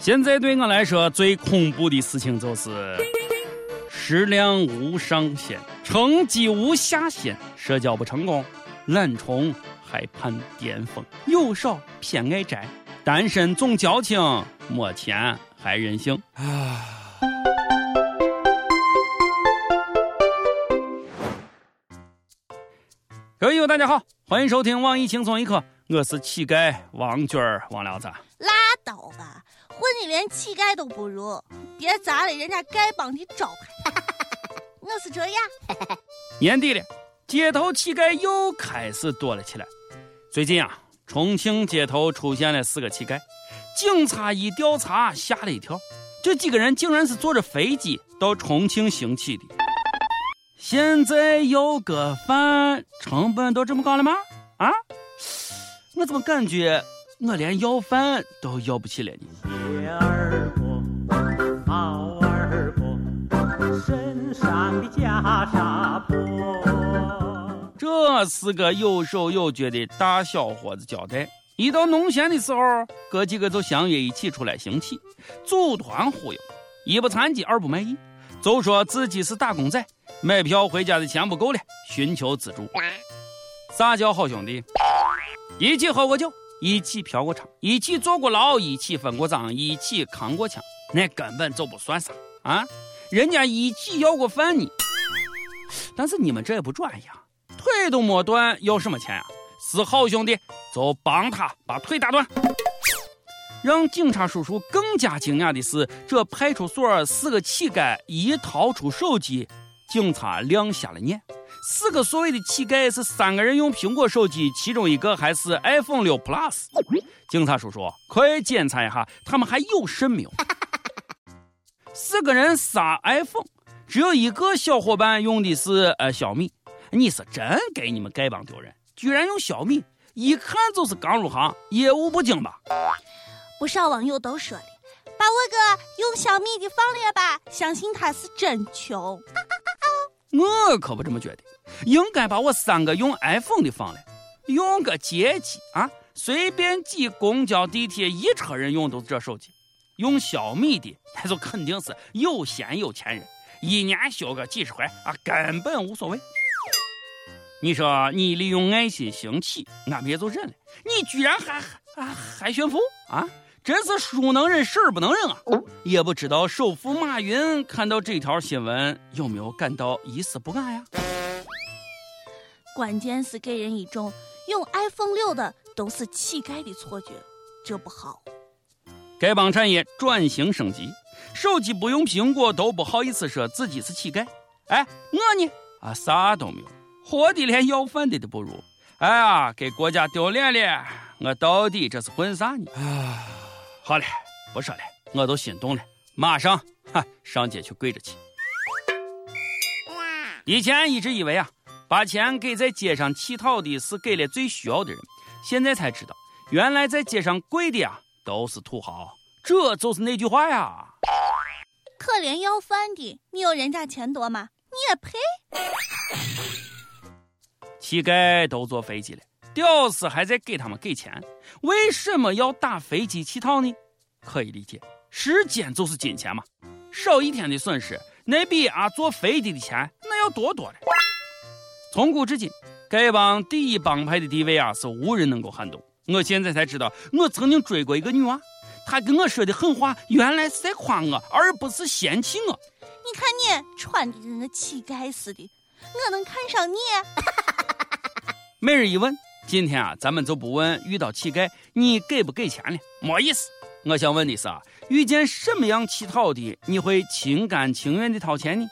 现在对我来说最恐怖的事情就是食量无上限，成绩无下限，社交不成功，懒虫还盼巅峰，有少偏爱宅，单身总矫情，没钱还任性啊！各位友，大家好，欢迎收听网易轻松一刻，我是乞丐王军儿王聊子。你！连乞丐都不如，别砸了人家丐帮的招牌。我是这样。年底了，街头乞丐又开始多了起来。最近啊，重庆街头出现了四个乞丐，警察一调查吓了一跳，这几个人竟然是坐着飞机到重庆行乞的。现在要个饭成本都这么高了吗？啊？我怎么感觉我连要饭都要不起了呢？这是个有手有脚的大小伙子交代。一到农闲的时候，哥几个就相约一起出来行乞，组团忽悠，一不残疾，二不卖艺，就说自己是打工仔，买票回家的钱不够了，寻求资助。啥叫好兄弟？一起喝过酒。一起嫖过娼，一起坐过牢，一起分过赃，一起扛过枪，那根本就不算啥啊！人家一起要过饭呢。但是你们这也不专业，腿都没断，要什么钱呀？是好兄弟就帮他把腿打断。让警察叔叔更加惊讶的是，这派出所四个乞丐一掏出手机，警察亮瞎了眼。四个所谓的乞丐是三个人用苹果手机，其中一个还是 iPhone 六 Plus。警察叔叔，快检查一下，他们还有肾没有？四个人仨 iPhone，只有一个小伙伴用的是呃小米。你是真给你们丐帮丢人，居然用小米，一看就是刚入行，业务不精吧？不少网友都说了，把我个用小米的放了吧，相信他是真穷。我可不这么觉得。应该把我三个用 iPhone 的放了，用个街机啊，随便挤公交、地铁，一车人用都是这手机。用小米的，那就肯定是有闲有钱人，一年修个几十回啊，根本无所谓。你说你利用爱心行乞，俺们也就忍了，你居然还还还炫富啊！真是书能忍，事儿不能忍啊！也不知道首富马云看到这条新闻有没有感到一丝不安呀？关键是给人一种用 iPhone 六的都是乞丐的错觉，这不好。丐帮产业转型升级，手机不用苹果都不好意思说自己是乞丐。哎，我呢啊啥都没有，活的连要饭的都不如。哎呀，给国家丢脸了！我到底这是混啥呢？啊，好了，不说了，我都心动了，马上哈上街去跪着去。以前一直以为啊。把钱给在街上乞讨的是给了最需要的人，现在才知道，原来在街上跪的啊都是土豪。这就是那句话呀。可怜要饭的，你有人家钱多吗？你也配？乞丐都坐飞机了，屌丝还在给他们给钱，为什么要打飞机乞讨呢？可以理解，时间就是金钱嘛，少一天的损失，那比啊坐飞机的钱那要多多了。从古至今，丐帮第一帮派的地位啊是无人能够撼动。我现在才知道，我曾经追过一个女娃，她跟我说的狠话，原来是在夸我，而不是嫌弃我。你看你穿的跟个乞丐似的，我能看上你？每日一问，今天啊，咱们就不问遇到乞丐你给不给钱了，没意思。我想问的是啊，遇见什么样乞讨的，你会心甘情愿的掏钱呢？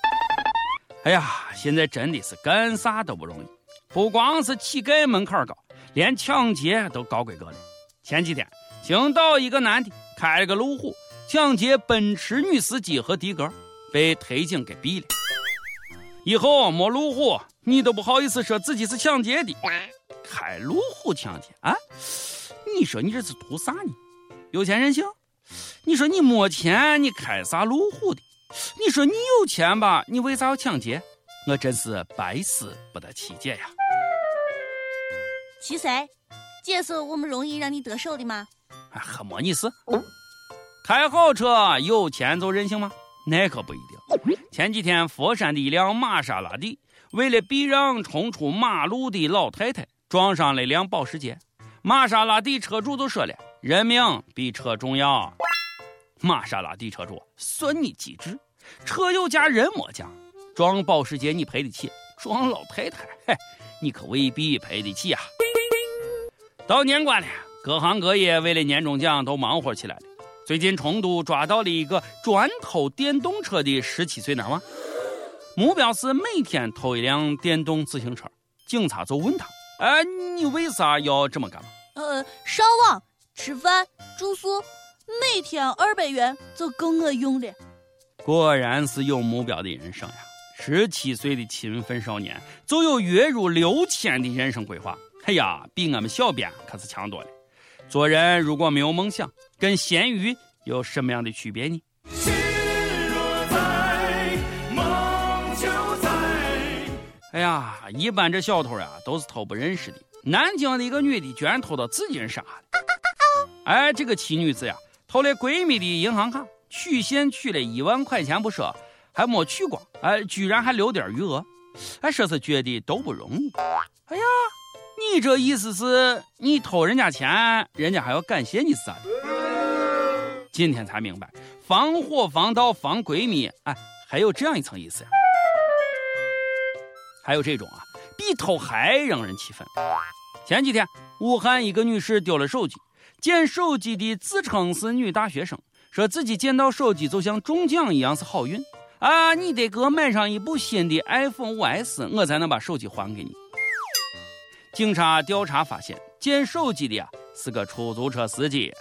哎呀，现在真的是干啥都不容易，不光是乞丐门槛高，连抢劫都高规格了。前几天，青岛一个男的开了个路虎抢劫奔驰女司机和的哥，被特警给毙了。以后没路虎，你都不好意思说自己是抢劫的。开路虎抢劫啊？你说你这是图啥呢？有钱任性？你说你没钱，你开啥路虎的？你说你有钱吧？你为啥要抢劫？我真是百思不得其解呀！七岁，这是我们容易让你得手的吗？啊还没你事。开好车有钱就任性吗？那可不一定。前几天，佛山的一辆玛莎拉蒂为了避让冲出马路的老太太，撞上了一辆保时捷。玛莎拉蒂车主就说了：“人命比车重要。”玛莎拉蒂车主算你机智，车有价人没价，撞保时捷你赔得起，撞老太太，嘿，你可未必赔得起啊。到年关了，各行各业为了年终奖都忙活起来了。最近成都抓到了一个专偷电动车的十七岁男娃，目标是每天偷一辆电动自行车。警察就问他：“哎，你为啥要这么干嘛？”“呃，上网、吃饭、住宿，每天二百元就够我用了。”果然是有目标的人生呀！十七岁的勤奋少年就有月入六千的人生规划。哎呀，比我们小编可是强多了。做人如果没有梦想，跟咸鱼有什么样的区别呢？哎呀，一般这小偷呀都是偷不认识的。南京的一个女的居然偷到自己人身上了。哎，这个奇女子呀，偷了闺蜜的银行卡，取现取了一万块钱不说，还没取光，哎，居然还留点余额。哎，说是觉得都不容易。哎呀。你这意思是你偷人家钱，人家还要感谢你是啥的？今天才明白，防火防盗防闺蜜，哎，还有这样一层意思呀。还有这种啊，比偷还让人气愤。前几天，武汉一个女士丢了手机，捡手机的自称是女大学生，说自己捡到手机就像中奖一样是好运啊！你得给我买上一部新的 iPhone 5S，我才能把手机还给你。警察调查发现，捡手机的啊是个出租车司机。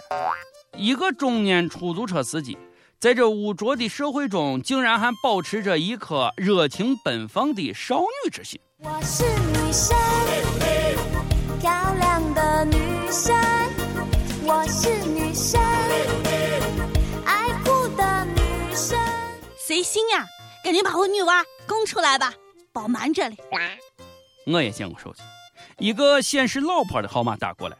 一个中年出租车司机，在这污浊的社会中，竟然还保持着一颗热情奔放的少女之心。我是女生，漂亮的女生。我是女生，爱哭的女生。随心呀，赶紧把我女娃供出来吧，宝瞒着嘞。我也见过手机。一个显示老婆的号码打过来，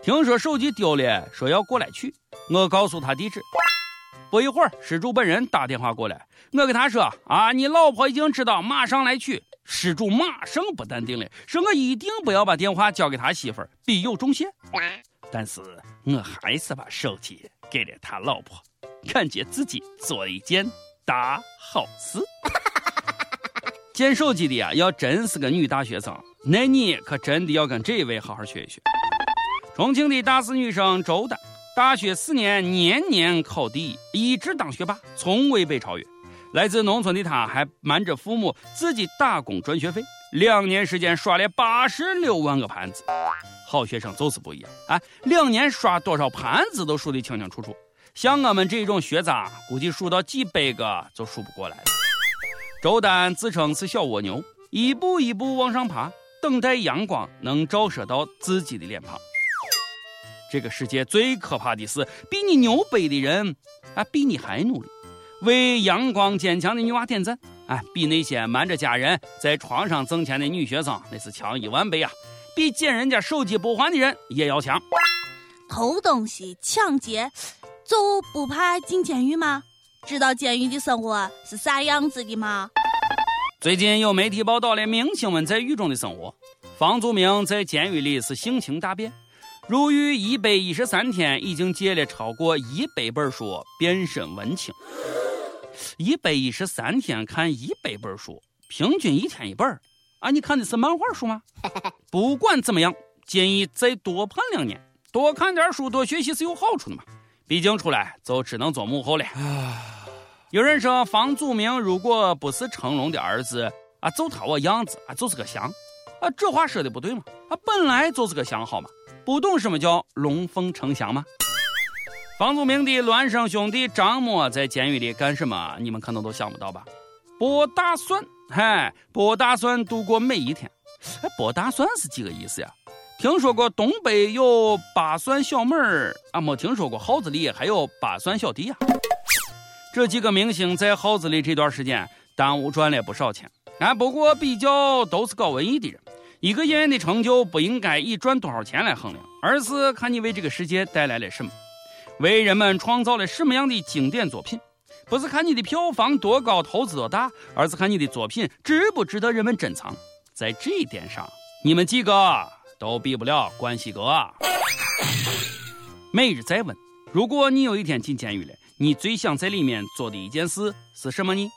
听说手机丢了，说要过来取。我告诉他地址。不一会儿，失主本人打电话过来，我跟他说：“啊，你老婆已经知道，马上来取。”失主马上不淡定了，说：“我一定不要把电话交给他媳妇儿，必有重谢。”但是我还是把手机给了他老婆，感觉自己做了一件大好事。捡手机的呀，要真是个女大学生。那你可真的要跟这位好好学一学。重庆的大四女生周丹，大学四年年年考第一，一直当学霸，从未被超越。来自农村的他，还瞒着父母自己打工赚学费，两年时间刷了八十六万个盘子。好学生就是不一样啊！两年刷多少盘子都数得清清楚楚。像我们这种学渣，估计数到几百个就数不过来了。周丹自称是小蜗牛，一步一步往上爬。等待阳光能照射到自己的脸庞。这个世界最可怕的是，比你牛掰的人啊，比你还努力。为阳光坚强的女娃点赞，啊，比那些瞒着家人在床上挣钱的女学生那是强一万倍啊！比捡人家手机不还的人也要强。偷东西、抢劫，就不怕进监狱吗？知道监狱的生活是啥样子的吗？最近有媒体报道了明星们在狱中的生活。房祖名在监狱里是性情大变，入狱一百一十三天，已经借了超过一百本书，变身文青。一百一十三天看一百本书，平均一天一本啊，你看的是漫画书吗？不管怎么样，建议再多判两年，多看点书，多学习是有好处的嘛。毕竟出来就只能做幕后了。有人说，房祖名如果不是成龙的儿子啊，就他我样子啊，就是个翔啊。这话说的不对嘛？啊，本来就是个翔好吗？不懂什么叫龙凤呈祥吗？房祖名的孪生兄弟张默在监狱里干什么？你们可能都想不到吧？剥大蒜，嗨，剥大蒜度过每一天。哎，剥大蒜是几个意思呀？听说过东北有八蒜小妹儿啊，没听说过耗子里还有八蒜小弟呀。这几个明星在耗子里这段时间耽误赚了不少钱，啊，不过比较都是搞文艺的人。一个演员的成就不应该以赚多少钱来衡量，而是看你为这个世界带来了什么。为人们创造了什么样的经典作品？不是看你的票房多高、投资多大，而是看你的作品值不值得人们珍藏。在这一点上，你们几个都比不了关系哥。每日再问：如果你有一天进监狱了，你最想在里面做的一件事是什么呢？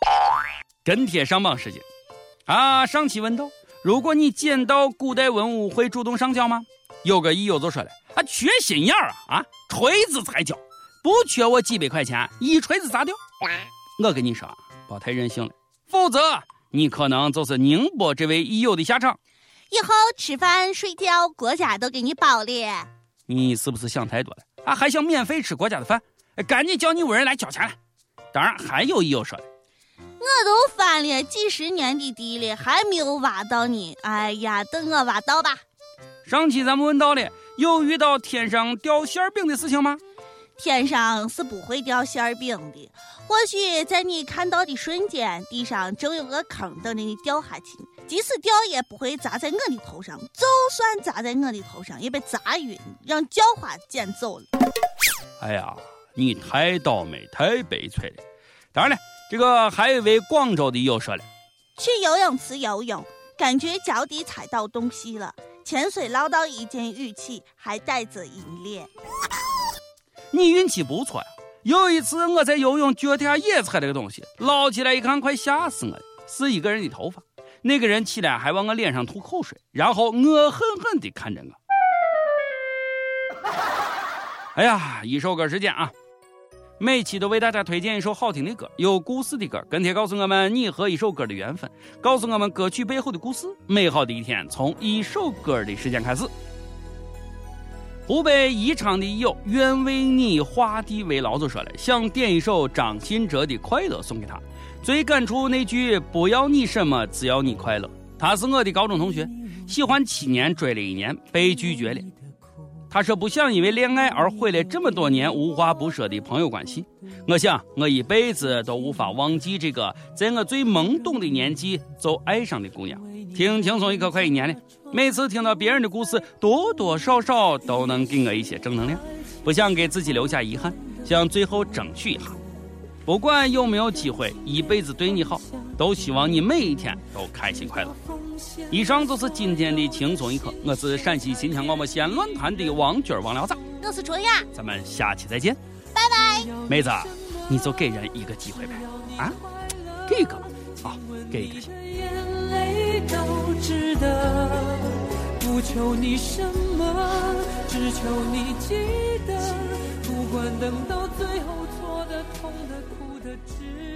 跟帖上榜时间啊！上期问道：如果你捡到古代文物，会主动上交吗？有个益友就说了：啊，缺心眼儿啊！啊，锤子才交，不缺我几百块钱，一锤子砸掉。我跟你说，别太任性了，否则你可能就是宁波这位益友的下场。以后吃饭睡觉，国家都给你包了。你是不是想太多了？啊，还想免费吃国家的饭？赶紧叫你屋人来交钱了。当然，还有益友说的，我都翻了几十年的地了，还没有挖到你。哎呀，等我挖到吧。上期咱们问到了，有遇到天上掉馅饼的事情吗？天上是不会掉馅饼的，或许在你看到的瞬间，地上正有个坑等着你掉下去。即使掉，也不会砸在我的头上；就算砸在我的头上，也被砸晕，让叫花捡走了。哎呀，你太倒霉，太悲催了。当然了，这个还有一位广州的友说了：去游泳池游泳，感觉脚底踩到东西了，潜水捞到一件玉器，还带着银链。你运气不错呀！有一次我在游泳，脚底下也踩了个东西，捞起来一看，快吓死我了，是一个人的头发。那个人起来还往我脸上吐口水，然后恶狠狠地看着我。哎呀，一首歌时间啊！每期都为大家推荐一首好听的歌，有故事的歌，跟帖告诉我们你和一首歌的缘分，告诉我们歌曲背后的故事。美好的一天从一首歌的时间开始。湖北宜昌的友愿为你画地为牢就说了，想点一首张信哲的《快乐》送给他。最感触那句“不要你什么，只要你快乐”。他是我的高中同学，喜欢七年，追了一年，被拒绝了。他说不想因为恋爱而毁了这么多年无话不说的朋友关系。我想我一辈子都无法忘记这个在我最懵懂的年纪就爱上的姑娘。听轻松一刻快一年了，每次听到别人的故事，多多少少都能给我一些正能量。不想给自己留下遗憾，想最后争取一下。不管有没有机会一辈子对你好，都希望你每一天都开心快乐。以上就是今天的轻松一刻，我是陕西秦腔广播西安论坛的王军王聊子，我是卓雅，咱们下期再见，拜拜。妹子，你就给人一个机会呗，啊，给一个啊，给一个。都值得，不求你什么，只求你记得，不管等到最后，痛的哭的值